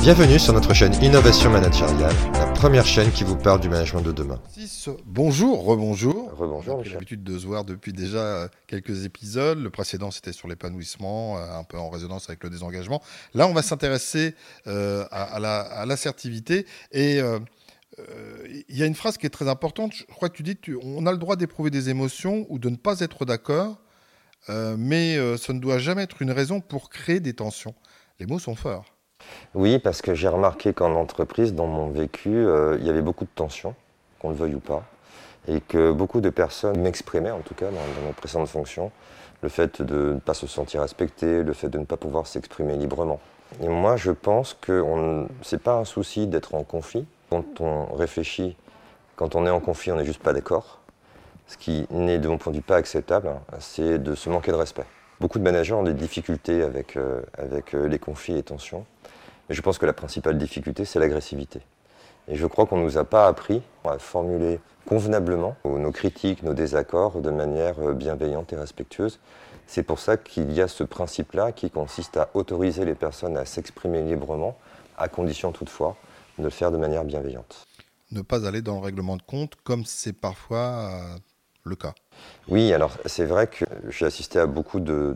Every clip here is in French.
Bienvenue sur notre chaîne Innovation Managériale, la première chaîne qui vous parle du management de demain. Bonjour, rebonjour. Rebonjour, J'ai l'habitude de se voir depuis déjà euh, quelques épisodes. Le précédent, c'était sur l'épanouissement, euh, un peu en résonance avec le désengagement. Là, on va s'intéresser euh, à, à l'assertivité. et il y a une phrase qui est très importante. Je crois que tu dis on a le droit d'éprouver des émotions ou de ne pas être d'accord, mais ça ne doit jamais être une raison pour créer des tensions. Les mots sont forts. Oui, parce que j'ai remarqué qu'en entreprise, dans mon vécu, euh, il y avait beaucoup de tensions, qu'on le veuille ou pas, et que beaucoup de personnes m'exprimaient, en tout cas dans, mes précédentes fonctions, le fait de ne pas se sentir respecté, le fait de ne pas pouvoir s'exprimer librement. Et moi, je pense que ce n'est pas un souci d'être en conflit. Quand on réfléchit, quand on est en conflit, on n'est juste pas d'accord. Ce qui n'est, de mon point de vue, pas acceptable, c'est de se manquer de respect. Beaucoup de managers ont des difficultés avec, euh, avec euh, les conflits et tensions. Mais je pense que la principale difficulté, c'est l'agressivité. Et je crois qu'on ne nous a pas appris à formuler convenablement nos critiques, nos désaccords de manière euh, bienveillante et respectueuse. C'est pour ça qu'il y a ce principe-là qui consiste à autoriser les personnes à s'exprimer librement, à condition toutefois de le faire de manière bienveillante. Ne pas aller dans le règlement de compte comme c'est parfois le cas. Oui, alors c'est vrai que j'ai assisté à beaucoup de,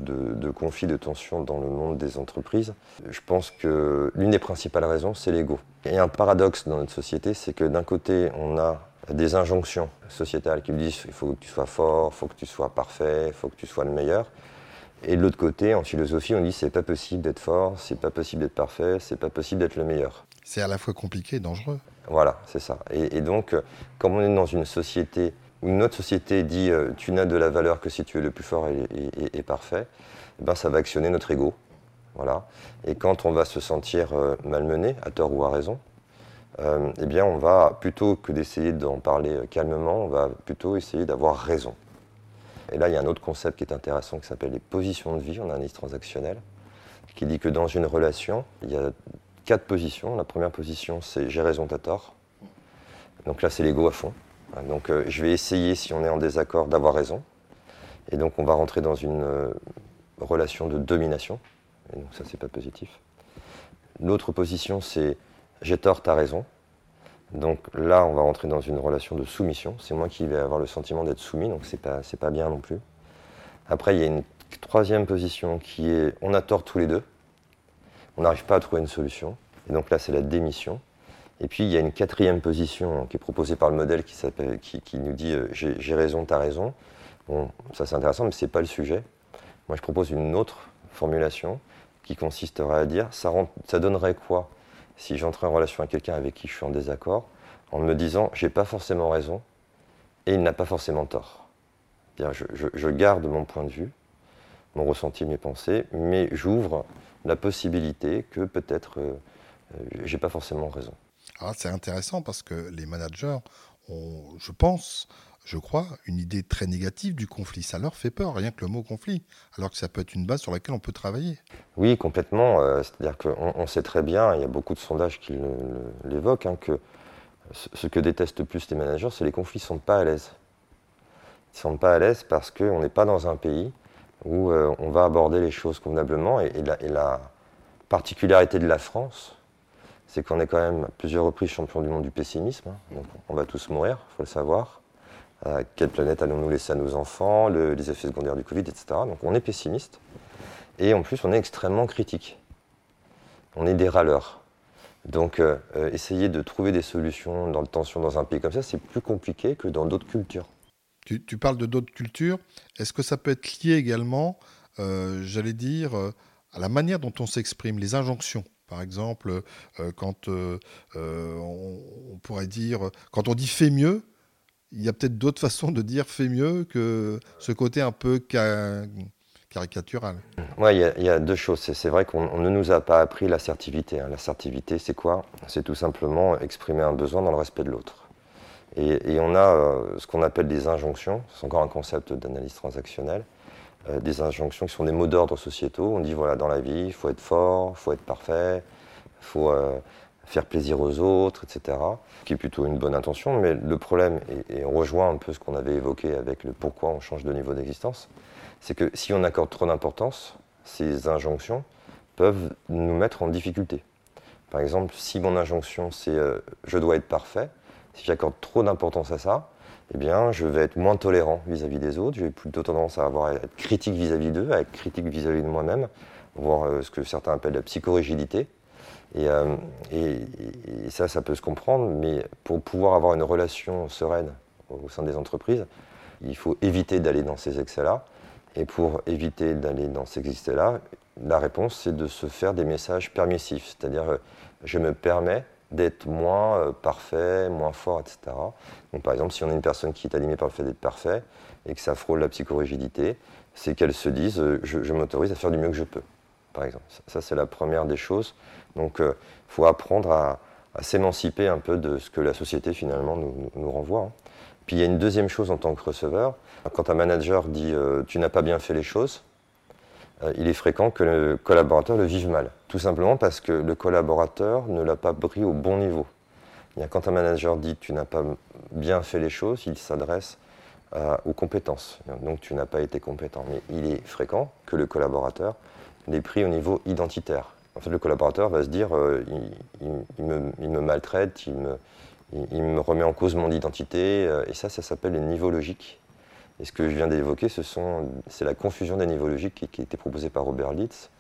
conflits, de tensions dans le monde des entreprises. Je pense que l'une des principales raisons, c'est l'ego. Il y a un paradoxe dans notre société, c'est que d'un côté, on a des injonctions sociétales qui nous disent il faut que tu sois fort, il faut que tu sois parfait, il faut que tu sois le meilleur. Et de l'autre côté, en philosophie, on dit c'est pas possible d'être fort, c'est pas possible d'être parfait, c'est pas possible d'être le meilleur. C'est à la fois compliqué et dangereux. Voilà, c'est ça. Et, et donc, comme on est dans une société où notre société dit euh, tu n'as de la valeur que si tu es le plus fort et, parfait, eh ben, ça va actionner notre ego. Voilà. Et quand on va se sentir euh, malmené, à tort ou à raison, euh, eh bien on va, plutôt que d'essayer d'en parler calmement, on va plutôt essayer d'avoir raison. Et là, il y a un autre concept qui est intéressant qui s'appelle les positions de vie en analyse transactionnelle, qui dit que dans une relation, il y a quatre positions. La première position, c'est j'ai raison, t'as tort. Donc là, c'est l'ego à fond. Donc euh, je vais essayer, si on est en désaccord, d'avoir raison. Et donc on va rentrer dans une euh, relation de domination. Et donc ça, c'est pas positif. L'autre position, c'est j'ai tort, t'as raison. Donc là, on va rentrer dans une relation de soumission. C'est moi qui vais avoir le sentiment d'être soumis, donc c'est pas, pas bien non plus. Après, il y a une troisième position qui est on a tort tous les deux. On n'arrive pas à trouver une solution. Et donc là, c'est la démission. Et puis il y a une quatrième position qui est proposée par le modèle qui, qui, nous dit euh, j'ai raison, tu as raison. Bon, ça c'est intéressant, mais ce n'est pas le sujet. Moi je propose une autre formulation qui consisterait à dire ça, donnerait quoi si j'entrais en relation avec quelqu'un avec qui je suis en désaccord en me disant j'ai pas forcément raison et il n'a pas forcément tort. Je, garde mon point de vue, mon ressenti, mes pensées, mais j'ouvre la possibilité que peut-être euh, euh, j'ai pas forcément raison. Ah, c'est intéressant parce que les managers ont, je pense, je crois, une idée très négative du conflit. Ça leur fait peur, rien que le mot conflit, alors que ça peut être une base sur laquelle on peut travailler. Oui, complètement. Euh, c'est-à-dire qu'on on sait très bien, il y a beaucoup de sondages qui l'évoquent, hein, que ce que détestent le plus les managers, c'est les conflits ne sont pas à l'aise. Ils ne sont pas à l'aise parce qu'on n'est pas dans un pays où euh, on va aborder les choses convenablement. et la particularité de la France, c'est qu'on est quand même à plusieurs reprises champion du monde du pessimisme. Hein. Donc on va tous mourir, il faut le savoir. quelle planète allons-nous laisser à nos enfants, les effets secondaires du Covid, etc. Donc on est pessimiste. Et en plus, on est extrêmement critique. On est des râleurs. Donc euh, euh, essayer de trouver des solutions dans le tension dans un pays comme ça, c'est plus compliqué que dans d'autres cultures. Tu, parles de d'autres cultures. Est-ce que ça peut être lié également, euh, j'allais dire, à la manière dont on s'exprime, les injonctions? Par exemple, euh, quand euh, euh, on, pourrait dire, quand on dit fait mieux, il y a peut-être d'autres façons de dire fait mieux que ce côté un peu caricatural. Oui, il y, a deux choses. C'est vrai qu'on ne nous a pas appris l'assertivité. Hein. L'assertivité, c'est quoi? C'est tout simplement exprimer un besoin dans le respect de l'autre. Et, on a ce qu'on appelle des injonctions. C'est encore un concept d'analyse transactionnelle. Euh, des injonctions qui sont des mots d'ordre sociétaux. On dit voilà, dans la vie, il faut être fort, il faut être parfait, il faut euh, faire plaisir aux autres, etc. Qui est plutôt une bonne intention, mais le problème, et, on rejoint un peu ce qu'on avait évoqué avec le pourquoi on change de niveau d'existence, c'est que si on accorde trop d'importance, ces injonctions peuvent nous mettre en difficulté. Par exemple, si mon injonction c'est je dois être parfait, si j'accorde trop d'importance à ça, eh bien, je vais être moins tolérant vis-à-vis des autres, je vais plutôt tendance à, avoir, être critique vis-à-vis d'eux, à être critique vis-à-vis de moi-même, voir ce que certains appellent la psychorigidité. Et, et, ça, ça peut se comprendre, mais pour pouvoir avoir une relation sereine au sein des entreprises, il faut éviter d'aller dans ces excès-là. Et pour éviter d'aller dans ces excès-là, la réponse, c'est de se faire des messages permissifs. C'est-à-dire, euh, je me permets d'être moins euh, parfait, moins fort, etc. Donc, par exemple, si on a une personne qui est animée par le fait d'être parfait et que ça frôle la psychorigidité, c'est qu'elle se dise euh, je, m'autorise à faire du mieux que je peux, par exemple. Ça, c'est la première des choses. Donc, il faut apprendre à, s'émanciper un peu de ce que la société, finalement, nous, renvoie. Hein. Puis il y a une deuxième chose en tant que receveur. Quand un manager dit euh, tu n'as pas bien fait les choses, euh, il est fréquent que le collaborateur le vive mal. Tout simplement parce que le collaborateur ne l'a pas pris au bon niveau. Quand un manager dit tu n'as pas bien fait les choses, il s'adresse euh, aux compétences. Donc tu n'as pas été compétent. Mais il est fréquent que le collaborateur l'ait pris au niveau identitaire. En fait, le collaborateur va se dire il, me, maltraite, il me, remet en cause mon identité, euh, et ça, ça s'appelle les niveaux logiques. Et ce que je viens d'évoquer, c'est la confusion des niveaux logiques qui, a été proposée par Robert Litz.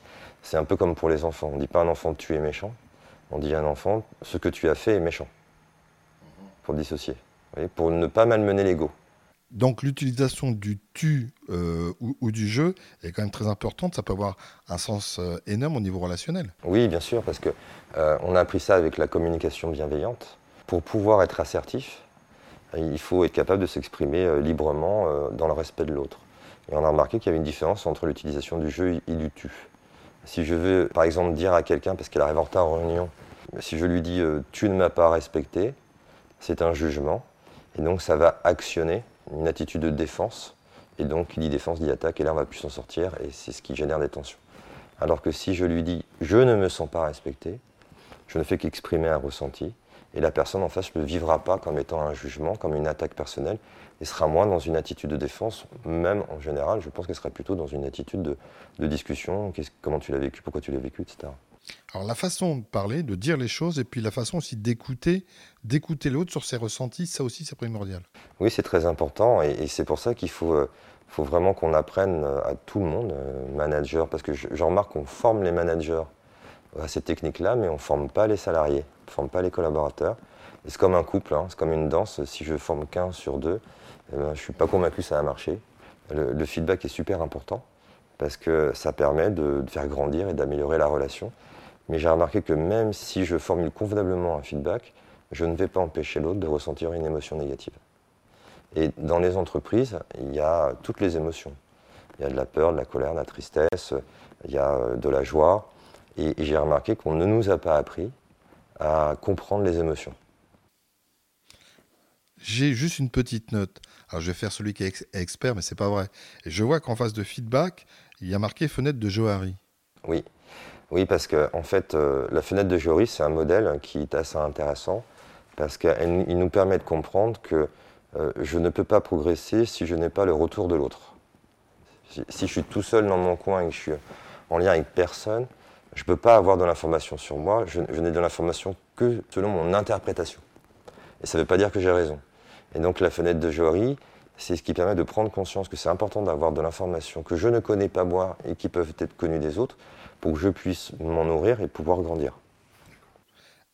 C'est un peu comme pour les enfants. On ne dit pas à un enfant tu es méchant, on dit à un enfant ce que tu as fait est méchant, pour dissocier, pour ne pas malmener l'ego. Donc l'utilisation du tu euh, ou, du je est quand même très importante. Ça peut avoir un sens euh, énorme au niveau relationnel. Oui, bien sûr, parce que on a appris ça avec la communication bienveillante. Pour pouvoir être assertif, il faut être capable de s'exprimer euh, librement euh, dans le respect de l'autre. Et on a remarqué qu'il y avait une différence entre l'utilisation du je et du tu. Si je veux, par exemple, dire à quelqu'un, parce qu'elle arrive en retard en réunion, si je lui dis euh, tu ne m'as pas respecté, c'est un jugement. Et donc ça va actionner une attitude de défense. Et donc qui dit défense dit attaque, et là on va plus s'en sortir, et c'est ce qui génère des tensions. Alors que si je lui dis je ne me sens pas respecté, je ne fais qu'exprimer un ressenti, et la personne en face ne le vivra pas comme étant un jugement, comme une attaque personnelle, et sera moins dans une attitude de défense, même en général, je pense qu'elle sera plutôt dans une attitude de, discussion, comment tu l'as vécu, pourquoi tu l'as vécu, etc. Alors la façon de parler, de dire les choses, et puis la façon aussi d'écouter, d'écouter l'autre sur ses ressentis, ça aussi c'est primordial. Oui, c'est très important, et, c'est pour ça qu'il faut, euh, faut vraiment qu'on apprenne euh, à tout le monde, euh, manager, parce que j'en remarque qu'on forme les managers à ces techniques-là, mais on ne forme pas les salariés, on ne forme pas les collaborateurs. C'est comme un couple, hein, c'est comme une danse. Si je forme qu'un sur deux, eh ben, je ne suis pas convaincu que ça va marcher. Le, feedback est super important parce que ça permet de, faire grandir et d'améliorer la relation. Mais j'ai remarqué que même si je formule convenablement un feedback, je ne vais pas empêcher l'autre de ressentir une émotion négative. Et dans les entreprises, il y a toutes les émotions. Il y a de la peur, de la colère, de la tristesse, il y a de la joie, et, j'ai remarqué qu'on ne nous a pas appris à comprendre les émotions. J'ai juste une petite note. Alors je vais faire celui qui est expert, mais c'est pas vrai. Et je vois qu'en face de feedback, il y a marqué fenêtre de Johari. Oui, oui, parce que en fait, euh, la fenêtre de Johari, c'est un modèle qui est assez intéressant parce qu'il nous permet de comprendre que euh, je ne peux pas progresser si je n'ai pas le retour de l'autre. Si, si, je suis tout seul dans mon coin et que je suis en lien avec personne, je ne peux pas avoir de l'information sur moi, je, n'ai de l'information que selon mon interprétation. Et ça ne veut pas dire que j'ai raison. Et donc la fenêtre de Jory, c'est ce qui permet de prendre conscience que c'est important d'avoir de l'information que je ne connais pas moi et qui peuvent être connues des autres pour que je puisse m'en nourrir et pouvoir grandir.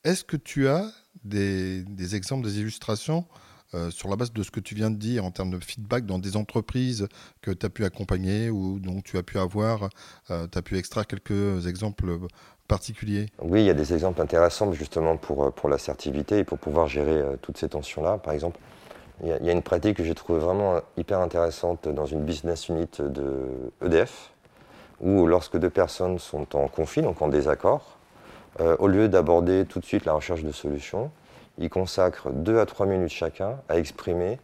Est-ce que tu as des, des exemples, des illustrations euh, sur la base de ce que tu viens de dire en termes de feedback dans des entreprises que tu as pu accompagner ou dont tu as pu avoir, euh, tu as pu extraire quelques exemples particuliers? Oui, il y a des exemples intéressants justement pour, euh, pour l'assertivité et pour pouvoir gérer toutes ces tensions-là. Par exemple, il y, a une pratique que j'ai trouvée vraiment hyper intéressante dans une business unit de EDF, où lorsque deux personnes sont en conflit, donc en désaccord, au lieu d'aborder tout de suite la recherche de solutions, ils consacrent deux à trois minutes chacun à exprimer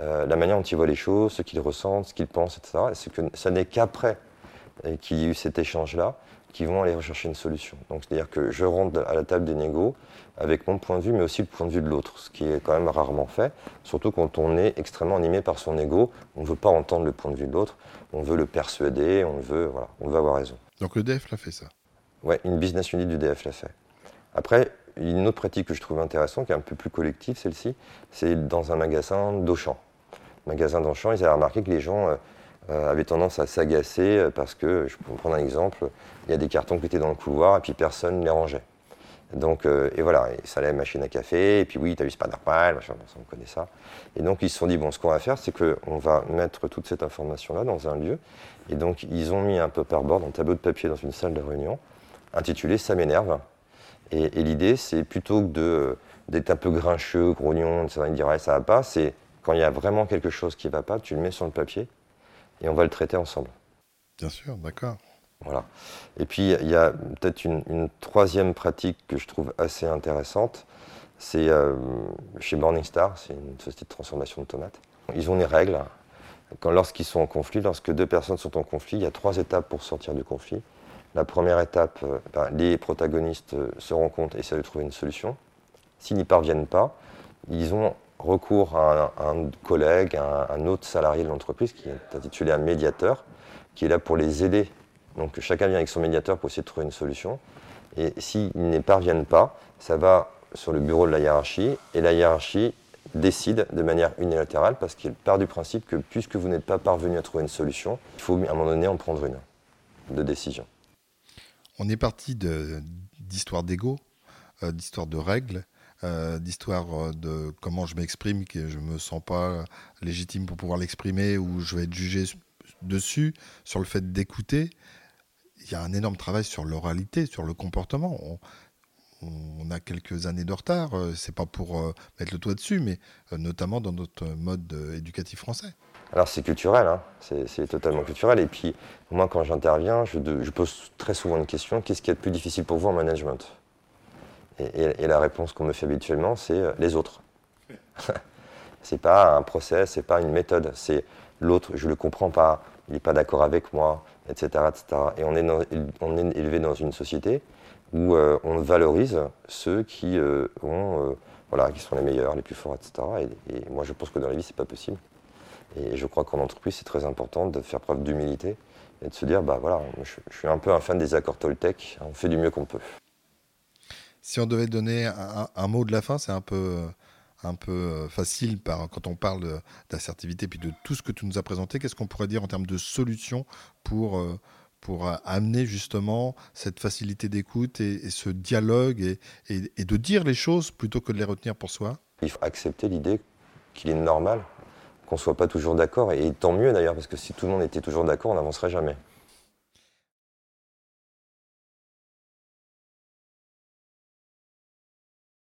euh, la manière dont ils voient les choses, ce qu'ils ressentent, ce qu'ils pensent, etc. Et que ça n'est qu'après euh, qu'il y a eu cet échange-là qu'ils vont aller rechercher une solution. Donc c'est-à-dire que je rentre à la table des négos avec mon point de vue, mais aussi le point de vue de l'autre, ce qui est quand même rarement fait, surtout quand on est extrêmement animé par son ego. On ne veut pas entendre le point de vue de l'autre, on veut le persuader, on veut, voilà, on veut avoir raison. Donc le DF l'a fait ça? Ouais, une business unit du DF l'a fait. Après, une autre pratique que je trouve intéressante, qui est un peu plus collective, celle-ci, c'est dans un magasin d'Auchan. Magasin d'Auchan, ils avaient remarqué que les gens euh, euh, avaient tendance à s'agacer euh, parce que, je peux prendre un exemple, il y a des cartons qui étaient dans le couloir et puis personne ne les rangeait. Donc, et voilà, et ça allait machine à café, et puis oui, tu as vu Spider-Man, machin, on connaît ça. Et donc ils se sont dit, bon, ce qu'on va faire, c'est qu'on va mettre toute cette information-là dans un lieu. Et donc ils ont mis un peu par un tableau de papier dans une salle de réunion, intitulé Ça m'énerve. Et, l'idée, c'est plutôt que d'être un peu grincheux, grognon, de dire ça va pas, c'est quand il y a vraiment quelque chose qui va pas, tu le mets sur le papier et on va le traiter ensemble. Bien sûr, d'accord. Voilà. Et puis, il y a peut-être une, troisième pratique que je trouve assez intéressante. C'est euh, chez Morningstar, c'est une société de transformation de tomates. Ils ont des règles. Quand, lorsqu'ils sont en conflit, lorsque deux personnes sont en conflit, il y a trois étapes pour sortir du conflit. La première étape, euh, ben, les protagonistes euh, se rencontrent et essaient de trouver une solution. S'ils n'y parviennent pas, ils ont recours à un, collègue, à un, autre salarié de l'entreprise qui est intitulé un médiateur, qui est là pour les aider. Donc chacun vient avec son médiateur pour essayer de trouver une solution. Et s'ils n'y parviennent pas, ça va sur le bureau de la hiérarchie et la hiérarchie décide de manière unilatérale parce qu'il part du principe que puisque vous n'êtes pas parvenu à trouver une solution, il faut à un moment donné en prendre une de décision. On est parti d'histoire d'ego, euh, d'histoire de règles, euh, d'histoire euh, de comment je m'exprime, que je me sens pas légitime pour pouvoir l'exprimer ou je vais être jugé dessus, sur le fait d'écouter. Il y a un énorme travail sur l'oralité, sur le comportement. A quelques années de retard, c'est pas pour mettre le toit dessus, mais notamment dans notre mode éducatif français. Alors c'est culturel, hein. c'est totalement culturel. Et puis moi quand j'interviens, je, pose très souvent une question, qu'est-ce qui est le plus difficile pour vous en management? Et, la réponse qu'on me fait habituellement, c'est euh, les autres. c'est pas un process, c'est pas une méthode, c'est l'autre, je le comprends pas, il n'est pas d'accord avec moi, etc., etc. Et on est, on est élevé dans une société où euh, on valorise ceux qui, euh, ont, voilà, qui sont les meilleurs, les plus forts, etc. Et, moi je pense que dans la vie, c'est pas possible. Et je crois qu'en entreprise, c'est très important de faire preuve d'humilité et de se dire, bah voilà, je, suis un peu un fan des accords Toltec, on fait du mieux qu'on peut. Si on devait donner un, mot de la fin, c'est un peu, un peu euh, facile par, quand on parle d'assertivité puis de tout ce que tu nous as présenté. Qu'est-ce qu'on pourrait dire en termes de solutions pour, euh, pour amener justement cette facilité d'écoute et, ce dialogue et, et de dire les choses plutôt que de les retenir pour soi? Il faut accepter l'idée qu'il est normal qu'on ne soit pas toujours d'accord. Et tant mieux d'ailleurs, parce que si tout le monde était toujours d'accord, on n'avancerait jamais.